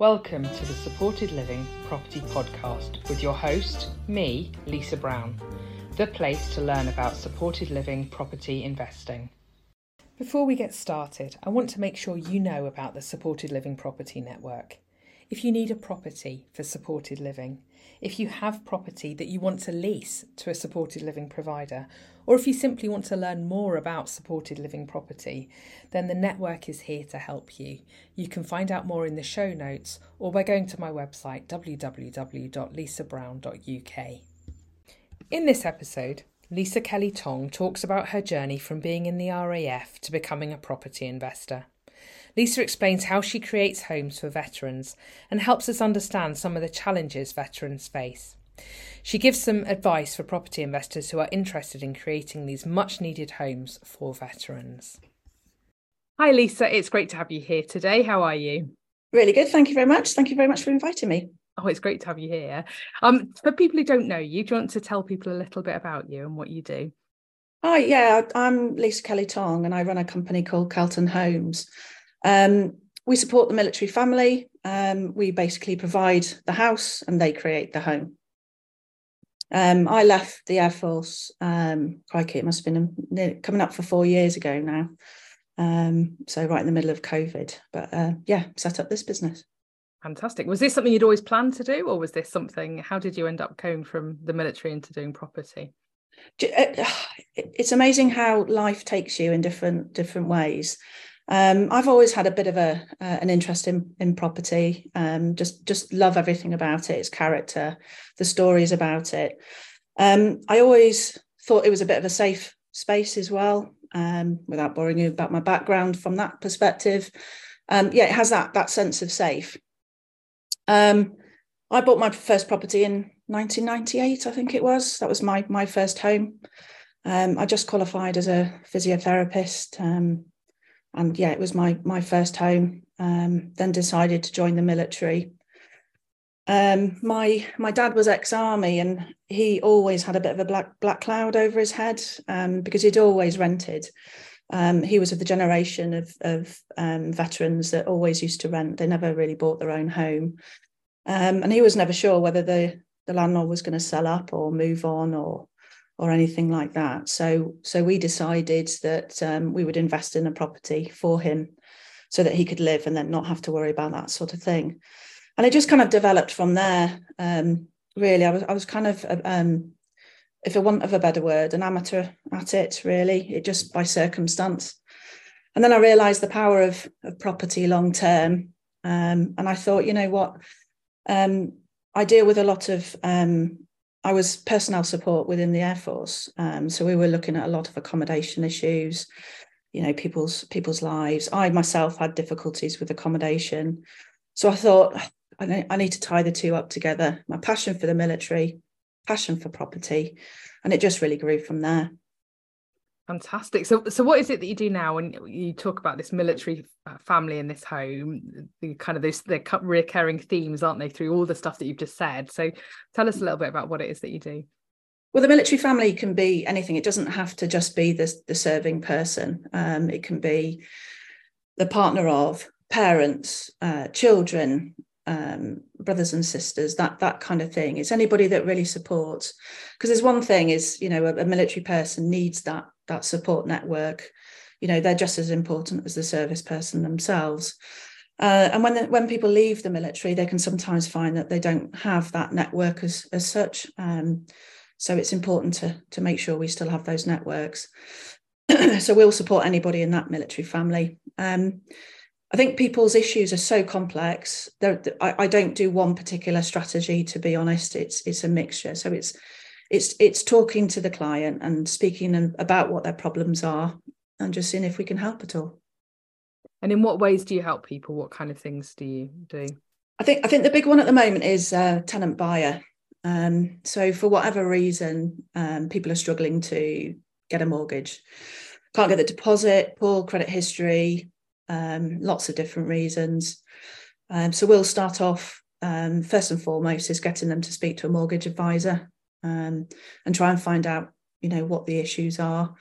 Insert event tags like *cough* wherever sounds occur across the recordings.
Welcome to the Supported Living Property Podcast with your host, me, Lisa Brown, the place to learn about supported living property investing. Before we get started, I want to make sure you know about the Supported Living Property Network. If you need a property for supported living, if you have property that you want to lease to a supported living provider, or if you simply want to learn more about supported living property, then the network is here to help you. You can find out more in the show notes or by going to my website www.lisabrown.uk. In this episode, Lisa Kelly Tonge talks about her journey from being in the RAF to becoming a property investor. Lisa explains how she creates homes for veterans and helps us understand some of the challenges veterans face. She gives some advice for property investors who are interested in creating these much needed homes for veterans. Hi, Lisa. It's great to have you here today. How are you? Really good. Thank you very much. Thank you very much for inviting me. Oh, it's great to have you here. Um, for people who don't know you, do you want to tell people a little bit about you and what you do? Hi, yeah, I'm Lisa Kelly Tonge and I run a company called Kelton Homes. Um, we support the military family. Um, we basically provide the house and they create the home. Um, I left the Air Force, um, crikey, it must have been coming up for four years ago now. Um, so, right in the middle of COVID. But uh, yeah, set up this business. Fantastic. Was this something you'd always planned to do, or was this something? How did you end up going from the military into doing property? Uh, *sighs* it's amazing how life takes you in different different ways. Um, I've always had a bit of a uh, an interest in in property. Um, just just love everything about it, its character, the stories about it. Um, I always thought it was a bit of a safe space as well. Um, without boring you about my background from that perspective, um, yeah, it has that that sense of safe. Um, I bought my first property in 1998, I think it was. That was my my first home. I just qualified as a physiotherapist and yeah, it was my my first home. Um, then decided to join the military. Um, my my dad was ex-army, and he always had a bit of a black black cloud over his head um, because he'd always rented. Um, he was of the generation of of um, veterans that always used to rent. They never really bought their own home, um, and he was never sure whether the the landlord was going to sell up or move on or or anything like that. So so we decided that um, we would invest in a property for him so that he could live and then not have to worry about that sort of thing. And it just kind of developed from there. Um, really, I was I was kind of um, if I want of a better word, an amateur at it. Really, it just by circumstance. And then I realised the power of of property long term. Um, and I thought, you know what, um, I deal with a lot of um, I was personnel support within the Air Force, um, so we were looking at a lot of accommodation issues, you know, people's people's lives. I myself had difficulties with accommodation, so I thought I, I need to tie the two up together. My passion for the military, passion for property, and it just really grew from there. Fantastic. So, so what is it that you do now when you talk about this military uh, family in this home? The kind of those the recurring themes, aren't they, through all the stuff that you've just said? So, tell us a little bit about what it is that you do. Well, the military family can be anything. It doesn't have to just be the the serving person. Um, it can be the partner of parents, uh, children, um, brothers and sisters, that that kind of thing. It's anybody that really supports. Because there's one thing is, you know, a, a, military person needs that that support network. You know, they're just as important as the service person themselves. Uh, and when the, when people leave the military, they can sometimes find that they don't have that network as as such. Um, so it's important to to make sure we still have those networks. *clears throat* so we'll support anybody in that military family. Um, I think people's issues are so complex. I, I, don't do one particular strategy, to be honest. It's it's a mixture. So it's it's it's talking to the client and speaking about what their problems are, and just seeing if we can help at all. And in what ways do you help people? What kind of things do you do? I think I think the big one at the moment is uh, tenant buyer. Um, so for whatever reason, um, people are struggling to get a mortgage, can't get the deposit, poor credit history, um, lots of different reasons. Um, so we'll start off um, first and foremost is getting them to speak to a mortgage advisor um, and try and find out, you know, what the issues are.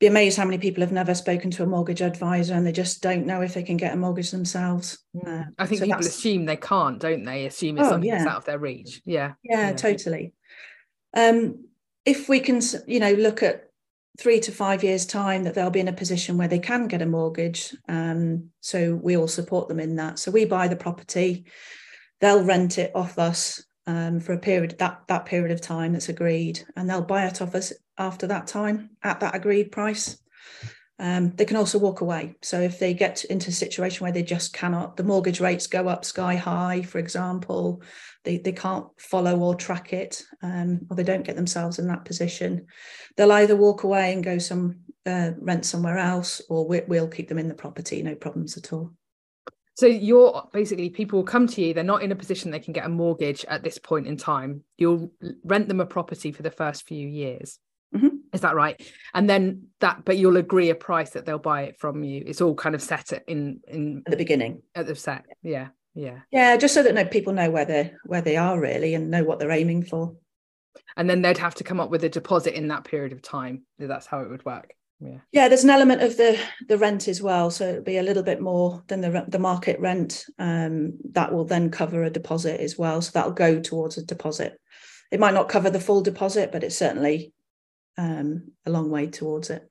be amazed how many people have never spoken to a mortgage advisor and they just don't know if they can get a mortgage themselves. Uh, I think so people assume they can't, don't they? Assume it's oh, something yeah. that's out of their reach. Yeah. Yeah, yeah. totally. Um, if we can, you know, look at three to five years' time that they'll be in a position where they can get a mortgage. Um, so we all support them in that. So we buy the property, they'll rent it off us um, for a period that that period of time that's agreed, and they'll buy it off us after that time at that agreed price. Um, they can also walk away. So if they get into a situation where they just cannot, the mortgage rates go up sky high, for example, they, they can't follow or track it, um, or they don't get themselves in that position, they'll either walk away and go some uh, rent somewhere else, or we, we'll keep them in the property, no problems at all. So you're basically people will come to you, they're not in a position they can get a mortgage at this point in time. You'll rent them a property for the first few years. Mm-hmm. Is that right? And then that, but you'll agree a price that they'll buy it from you. It's all kind of set in in at the beginning. At the set, yeah, yeah, yeah. Just so that no people know where they where they are really and know what they're aiming for. And then they'd have to come up with a deposit in that period of time. That's how it would work. Yeah. Yeah, there's an element of the the rent as well, so it'll be a little bit more than the the market rent. Um, that will then cover a deposit as well, so that'll go towards a deposit. It might not cover the full deposit, but it's certainly um, a long way towards it.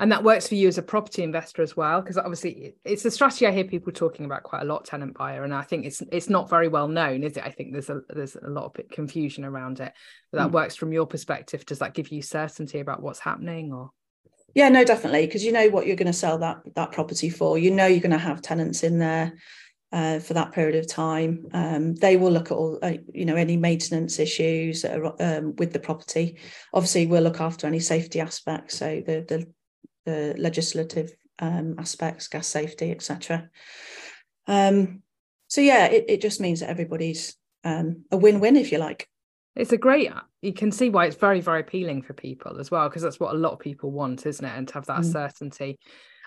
And that works for you as a property investor as well, because obviously it's a strategy I hear people talking about quite a lot, tenant buyer, and I think it's it's not very well known, is it? I think there's a there's a lot of confusion around it. But that mm. works from your perspective. Does that give you certainty about what's happening, or? Yeah, no, definitely, because you know what you're going to sell that that property for. You know you're going to have tenants in there uh, for that period of time. Um, they will look at all, uh, you know, any maintenance issues are, um, with the property. Obviously, we'll look after any safety aspects, so the the, the legislative um, aspects, gas safety, etc. Um, so yeah, it, it just means that everybody's um, a win-win, if you like. It's a great. You can see why it's very, very appealing for people as well, because that's what a lot of people want, isn't it? And to have that mm. certainty.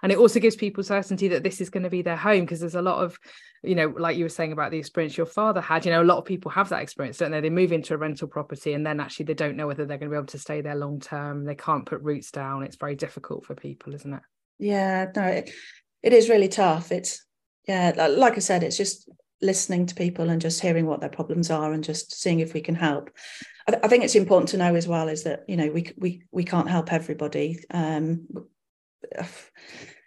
And it also gives people certainty that this is going to be their home because there's a lot of you know like you were saying about the experience your father had you know a lot of people have that experience don't they? They move into a rental property and then actually they don't know whether they're going to be able to stay there long term. They can't put roots down. It's very difficult for people isn't it? Yeah no it, it is really tough. It's yeah like i said it's just listening to people and just hearing what their problems are and just seeing if we can help I, I think it's important to know as well is that you know we we we can't help everybody um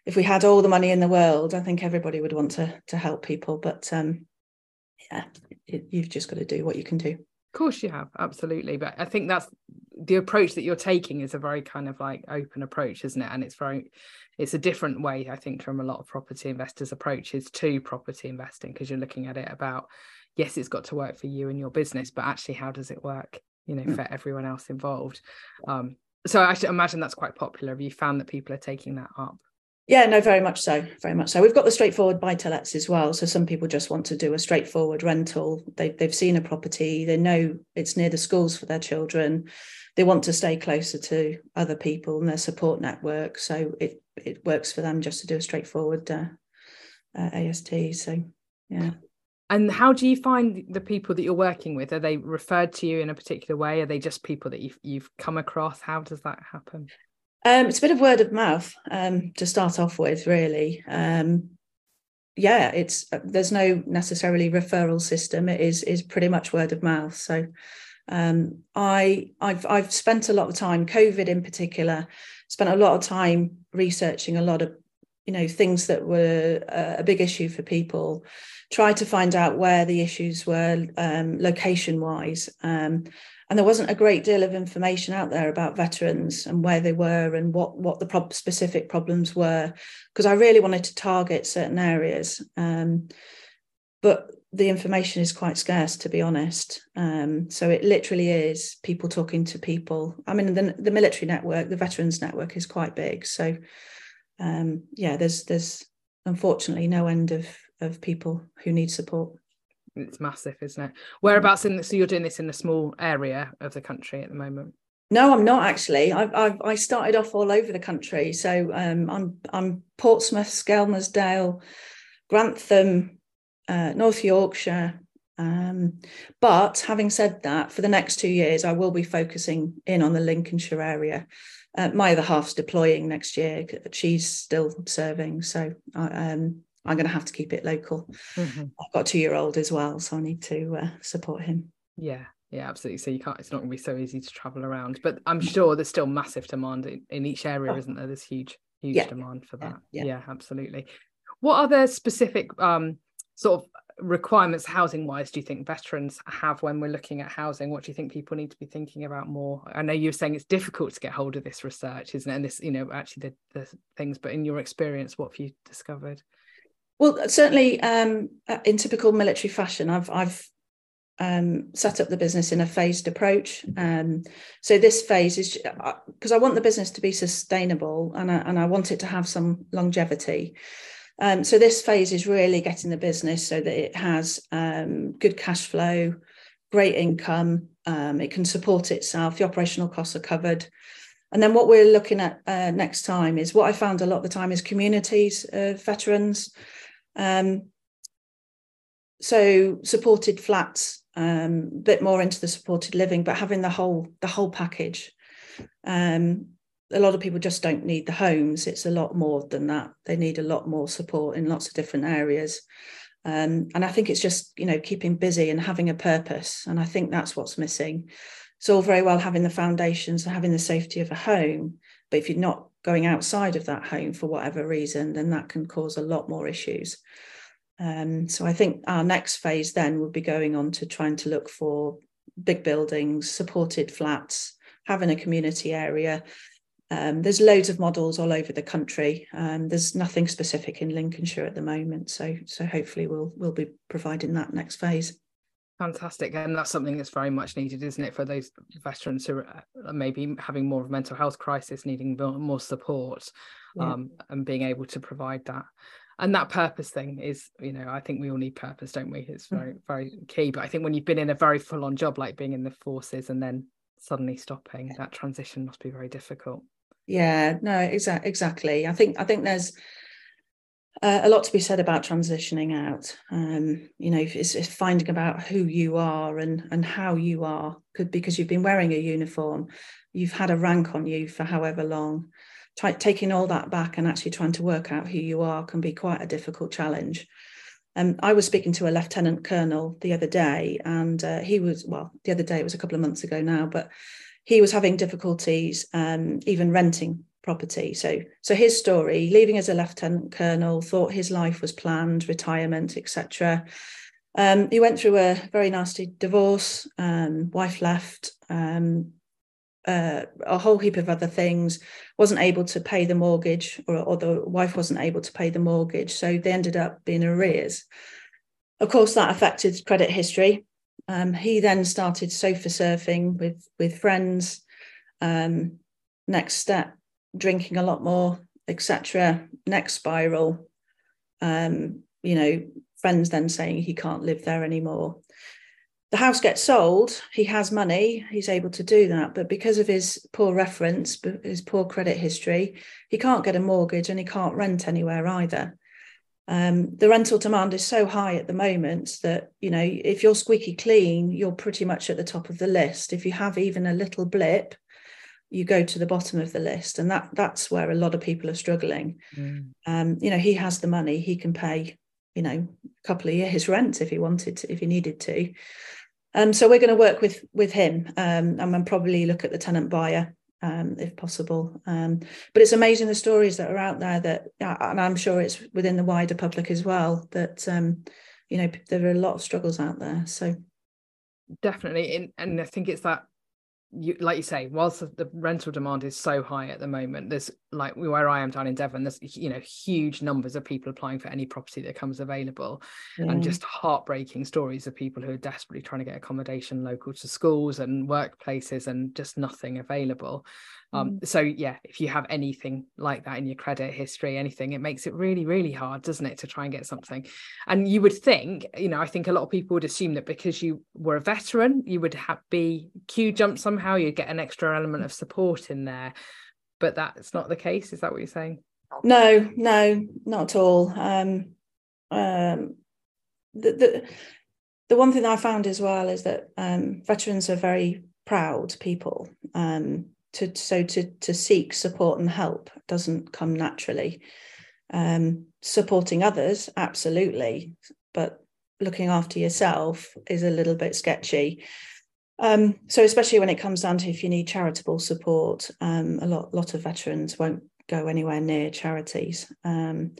if we had all the money in the world, I think everybody would want to to help people. But um, yeah, it, you've just got to do what you can do. Of course, you have absolutely. But I think that's the approach that you're taking is a very kind of like open approach, isn't it? And it's very, it's a different way, I think, from a lot of property investors' approaches to property investing because you're looking at it about yes, it's got to work for you and your business, but actually, how does it work? You know, mm. for everyone else involved. Um, so I should imagine that's quite popular. Have you found that people are taking that up? Yeah, no, very much so. Very much so. We've got the straightforward buy to lets as well. So some people just want to do a straightforward rental. They, they've seen a property, they know it's near the schools for their children. They want to stay closer to other people and their support network. So it, it works for them just to do a straightforward uh, uh, AST. So, yeah. And how do you find the people that you're working with? Are they referred to you in a particular way? Are they just people that you've, you've come across? How does that happen? Um, it's a bit of word of mouth um, to start off with, really. Um, yeah, it's there's no necessarily referral system. It is is pretty much word of mouth. So um, I I've I've spent a lot of time, COVID in particular, spent a lot of time researching a lot of you know things that were a big issue for people. try to find out where the issues were um, location wise. Um, and there wasn't a great deal of information out there about veterans and where they were and what what the specific problems were because I really wanted to target certain areas um, but the information is quite scarce to be honest um, so it literally is people talking to people I mean the, the military network the veterans network is quite big so um, yeah there's there's unfortunately no end of of people who need support it's massive, isn't it? Whereabouts in? So you're doing this in a small area of the country at the moment. No, I'm not actually. I've, I've i started off all over the country. So um, I'm I'm Portsmouth, Skelmersdale, Grantham, uh, North Yorkshire. Um, but having said that, for the next two years, I will be focusing in on the Lincolnshire area. Uh, my other half's deploying next year. She's still serving, so I, um, I'm going to have to keep it local. Mm-hmm. I've got a two year old as well, so I need to uh, support him. Yeah, yeah, absolutely. So you can't. It's not going to be so easy to travel around, but I'm sure there's still massive demand in, in each area, oh. isn't there? There's huge, huge yeah. demand for that. Yeah, yeah. yeah, absolutely. What other specific um, sort of requirements housing wise do you think veterans have when we're looking at housing what do you think people need to be thinking about more i know you're saying it's difficult to get hold of this research isn't it and this you know actually the, the things but in your experience what have you discovered well, certainly um, uh, in typical military fashion, I've I've um, set up the business in a phased approach. Um, so this phase is because uh, I want the business to be sustainable and I, and I want it to have some longevity. Um, so this phase is really getting the business so that it has um, good cash flow, great income, um, it can support itself, the operational costs are covered. And then what we're looking at uh, next time is what I found a lot of the time is communities of veterans. Um, so supported flats, um, a bit more into the supported living, but having the whole the whole package. Um, a lot of people just don't need the homes. It's a lot more than that. They need a lot more support in lots of different areas. Um, and I think it's just you know keeping busy and having a purpose. And I think that's what's missing. It's all very well having the foundations and having the safety of a home, but if you're not going outside of that home for whatever reason, then that can cause a lot more issues. Um, so I think our next phase then would be going on to trying to look for big buildings, supported flats, having a community area. Um, there's loads of models all over the country. Um, there's nothing specific in Lincolnshire at the moment, so so hopefully we'll we'll be providing that next phase. Fantastic, and that's something that's very much needed, isn't it, for those veterans who are maybe having more of a mental health crisis, needing more support, yeah. um, and being able to provide that. And that purpose thing is, you know, I think we all need purpose, don't we? It's mm. very, very key. But I think when you've been in a very full-on job, like being in the forces, and then suddenly stopping, that transition must be very difficult. Yeah, no, exactly. Exactly. I think I think there's uh, a lot to be said about transitioning out. Um, you know, it's, it's, finding about who you are and and how you are, could because you've been wearing a uniform, you've had a rank on you for however long. Try, taking all that back and actually trying to work out who you are can be quite a difficult challenge. Um, I was speaking to a lieutenant colonel the other day, and uh, he was well, the other day it was a couple of months ago now, but he was having difficulties um, even renting property. So, so his story, leaving as a lieutenant colonel, thought his life was planned, retirement, etc. Um, he went through a very nasty divorce. Um, wife left. Um, uh, a whole heap of other things. Wasn't able to pay the mortgage, or, or the wife wasn't able to pay the mortgage, so they ended up being arrears. Of course, that affected credit history. Um, he then started sofa surfing with with friends. Um, next step, drinking a lot more, etc. Next spiral, um, you know, friends then saying he can't live there anymore. The house gets sold, he has money, he's able to do that. But because of his poor reference, his poor credit history, he can't get a mortgage and he can't rent anywhere either. Um, the rental demand is so high at the moment that you know if you're squeaky clean you're pretty much at the top of the list. If you have even a little blip you go to the bottom of the list and that that's where a lot of people are struggling. Mm. um, you know he has the money he can pay you know a couple of years rent if he wanted to if he needed to. Um, so we're going to work with with him um, and then probably look at the tenant buyer um, if possible. Um, but it's amazing the stories that are out there that and i'm sure it's within the wider public as well that um, you know there are a lot of struggles out there. So definitely and i think it's that you like you say whilst the rental demand is so high at the moment there's like where i am down in devon there's you know huge numbers of people applying for any property that comes available yeah. and mm. just heartbreaking stories of people who are desperately trying to get accommodation local to schools and workplaces and just nothing available um, mm. so yeah if you have anything like that in your credit history anything it makes it really really hard doesn't it to try and get something and you would think you know i think a lot of people would assume that because you were a veteran you would have be queue jump somehow you'd get an extra element of support in there but that's not the case is that what you're saying no no not at all um um the, the the one thing I found as well is that um, veterans are very proud people. Um, to so to to seek support and help doesn't come naturally. Um, supporting others, absolutely, but looking after yourself is a little bit sketchy. Um, so especially when it comes down to if you need charitable support, um, a lot lot of veterans won't go anywhere near charities. Um,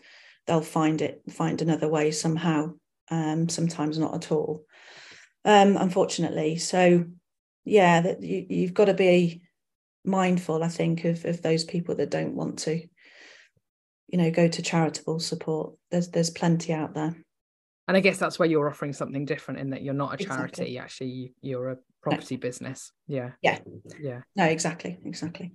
they'll find it find another way somehow. Um, sometimes not at all. Um, unfortunately, so yeah, that you, you've got to be mindful. I think of of those people that don't want to, you know, go to charitable support. There's there's plenty out there and i guess that's where you're offering something different in that you're not a charity exactly. actually you're a property no. business yeah yeah yeah no exactly exactly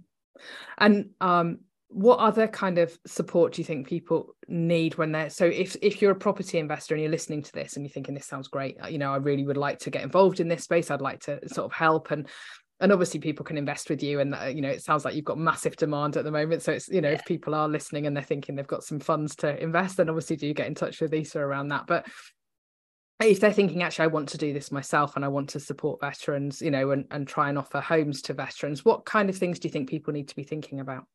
and um what other kind of support do you think people need when they're so if if you're a property investor and you're listening to this and you're thinking this sounds great you know i really would like to get involved in this space i'd like to sort of help and and obviously people can invest with you and uh, you know it sounds like you've got massive demand at the moment. So it's you know yeah. if people are listening and they're thinking they've got some funds to invest then obviously do get in touch with Lisa around that. But if they're thinking actually I want to do this myself and I want to support veterans you know and, and try and offer homes to veterans what kind of things do you think people need to be thinking about?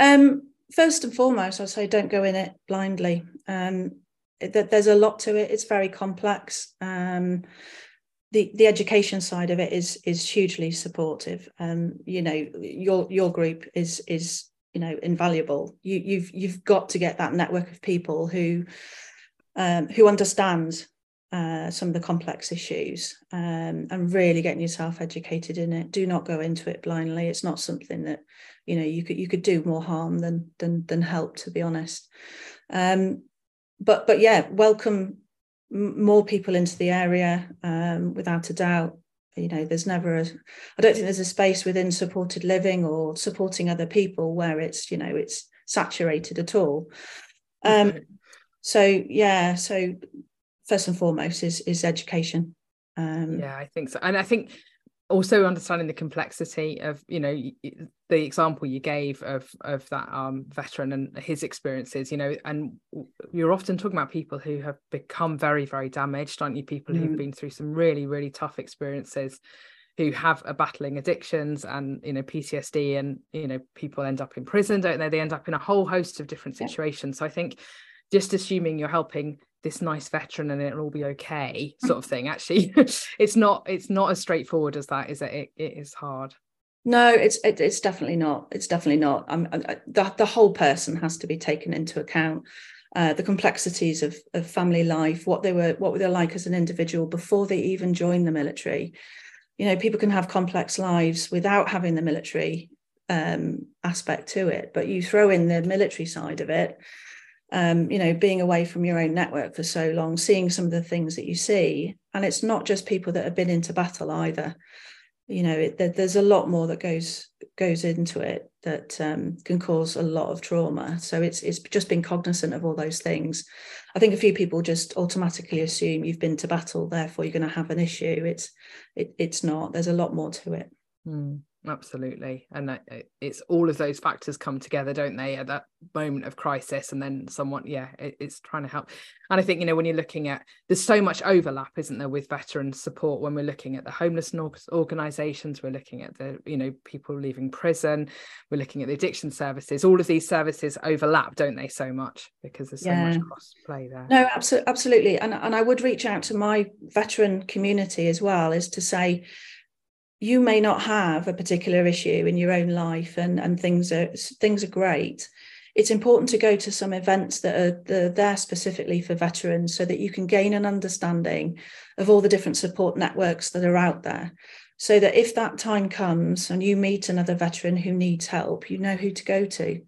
Um first and foremost I'd say don't go in it blindly. Um that there's a lot to it. It's very complex. Um the the education side of it is is hugely supportive. Um, you know, your your group is is you know invaluable. You you've you've got to get that network of people who um, who understand uh, some of the complex issues um, and really getting yourself educated in it. Do not go into it blindly. It's not something that you know you could you could do more harm than than than help. To be honest, um, but but yeah, welcome more people into the area um, without a doubt. You know there's never a i don't think there's a space within supported living or supporting other people where it's you know it's saturated at all. Um okay. so yeah so first and foremost is is education. Um yeah i think so. And i think also understanding the complexity of you know the example you gave of of that um, veteran and his experiences you know and you're often talking about people who have become very very damaged aren't you people mm. who've been through some really really tough experiences who have a battling addictions and you know PTSD and you know people end up in prison don't they they end up in a whole host of different situations yeah. so i think just assuming you're helping this nice veteran and it'll all be okay *laughs* sort of thing actually. *laughs* It's not it's not as straightforward as that is it? It, it is hard. No it's it, it's definitely not. It's definitely not. I'm, I, the, the whole person has to be taken into account. Uh, the complexities of, of family life what they were what were they like as an individual before they even joined the military. You know people can have complex lives without having the military um, aspect to it but you throw in the military side of it um, you know, being away from your own network for so long, seeing some of the things that you see, and it's not just people that have been into battle either. You know, it, there, there's a lot more that goes goes into it that um, can cause a lot of trauma. So it's it's just being cognizant of all those things. I think a few people just automatically assume you've been to battle, therefore you're going to have an issue. It's it, it's not. There's a lot more to it. Mm absolutely. And it's all of those factors come together don't they at that moment of crisis and then someone yeah it's trying to help. And i think you know when you're looking at there's so much overlap isn't there with veteran support when we're looking at the homeless organizations we're looking at the you know people leaving prison we're looking at the addiction services. All of these services overlap don't they so much? Because there's so yeah. much cross play there. No absolutely absolutely. And, and i would reach out to my veteran community as well is to say you may not have a particular issue in your own life and and things are things are great. It's important to go to some events that are there specifically for veterans so that you can gain an understanding of all the different support networks that are out there. So that if that time comes and you meet another veteran who needs help you know who to go to.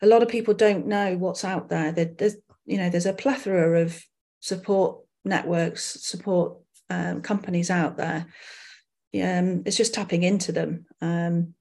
A lot of people don't know what's out there there's you know there's a plethora of support networks support um, companies out there um, it's just tapping into them. Um,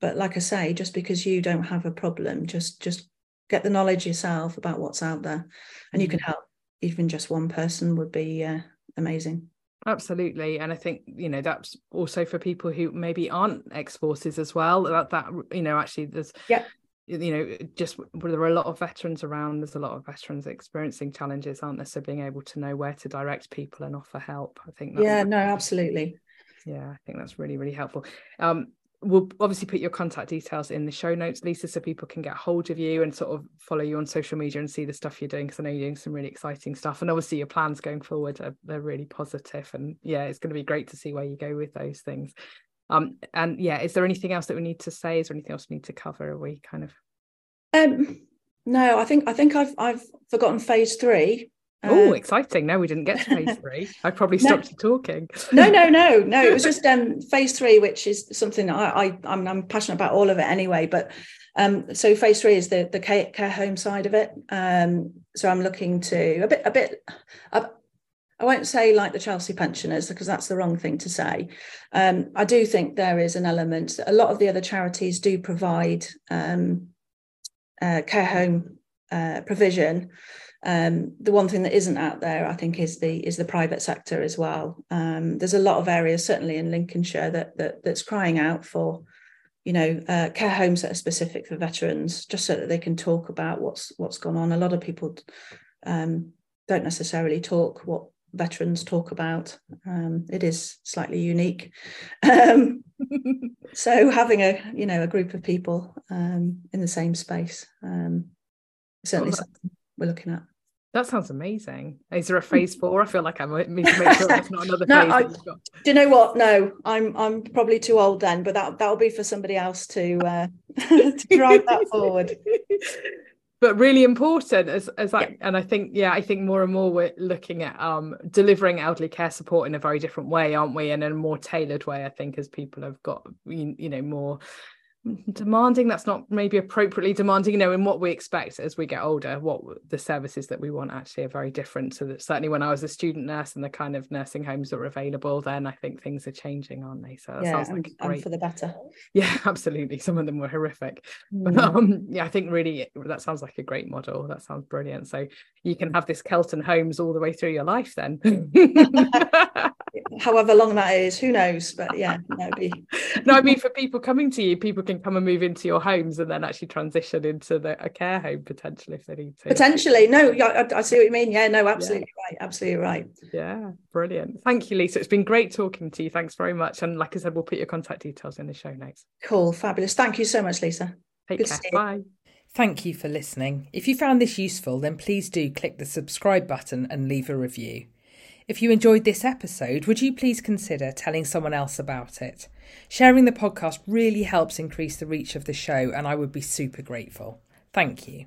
but like I say, just because you don't have a problem, just just get the knowledge yourself about what's out there, and you can mm. help. Even just one person would be uh, amazing. Absolutely, and I think you know that's also for people who maybe aren't ex forces as well. That that you know actually there's yeah you know just there are a lot of veterans around there's a lot of veterans experiencing challenges aren't there so being able to know where to direct people and offer help i think yeah no absolutely yeah i think that's really really helpful um we'll obviously put your contact details in the show notes, Lisa, so people can get hold of you and sort of follow you on social media and see the stuff you're doing. Because I know you're doing some really exciting stuff, and obviously your plans going forward are they're really positive. And yeah, it's going to be great to see where you go with those things. Um, and yeah, is there anything else that we need to say? Is there anything else we need to cover? Are we kind of? Um, no, I think I think I've I've forgotten phase three. Oh, exciting! No, we didn't get to phase three. I probably stopped no, you talking. no, no, no, *laughs* no. It was just um, phase three, which is something I, I I'm, I'm passionate about all of it anyway. But um, so phase three is the the care, care home side of it. Um, so I'm looking to a bit a bit. I, I won't say like the Chelsea pensioners because that's the wrong thing to say. Um, I do think there is an element. A lot of the other charities do provide um, uh, care home uh, provision. Um, the one thing that isn't out there, I think, is the is the private sector as well. Um, there's a lot of areas, certainly in Lincolnshire, that, that that's crying out for, you know, uh, care homes that are specific for veterans, just so that they can talk about what's what's gone on. A lot of people um, don't necessarily talk what veterans talk about. Um, it is slightly unique. Um, so having a you know a group of people um, in the same space um, certainly something we're looking at. That sounds amazing. Is there a phase four? I feel like I might need to make sure there's not another *laughs* no, phase. I, do you know what? No, I'm I'm probably too old then, but that that'll be for somebody else to uh, *laughs* to drive that forward. *laughs* But really important as as that, yeah. and I think yeah, I think more and more we're looking at um delivering elderly care support in a very different way, aren't we? And in a more tailored way, I think, as people have got you know more demanding that's not maybe appropriately demanding you know in what we expect as we get older what the services that we want actually are very different. So that certainly when i was a student nurse and the kind of nursing homes that were available then i think things are changing aren't they? So that yeah, sounds like and, great... and for the better. Yeah *laughs* absolutely. Some of them were horrific. Mm. but um yeah i think really that sounds like a great model. That sounds brilliant. So you can have this kelton homes all the way through your life then *laughs* however long that is who knows? But yeah be... *laughs* no i mean for people coming to you people can come and move into your homes and then actually transition into the, a care home potentially if they need to. Potentially. No I, I see what you mean. Yeah no absolutely yeah. right absolutely right. Yeah brilliant. Thank you lisa. It's been great talking to you. Thanks very much. And like i said we'll put your contact details in the show notes. Cool fabulous. Thank you so much lisa. Take Good care. bye. Thank you for listening. If you found this useful, then please do click the subscribe button and leave a review. If you enjoyed this episode, would you please consider telling someone else about it? Sharing the podcast really helps increase the reach of the show, and I would be super grateful. Thank you.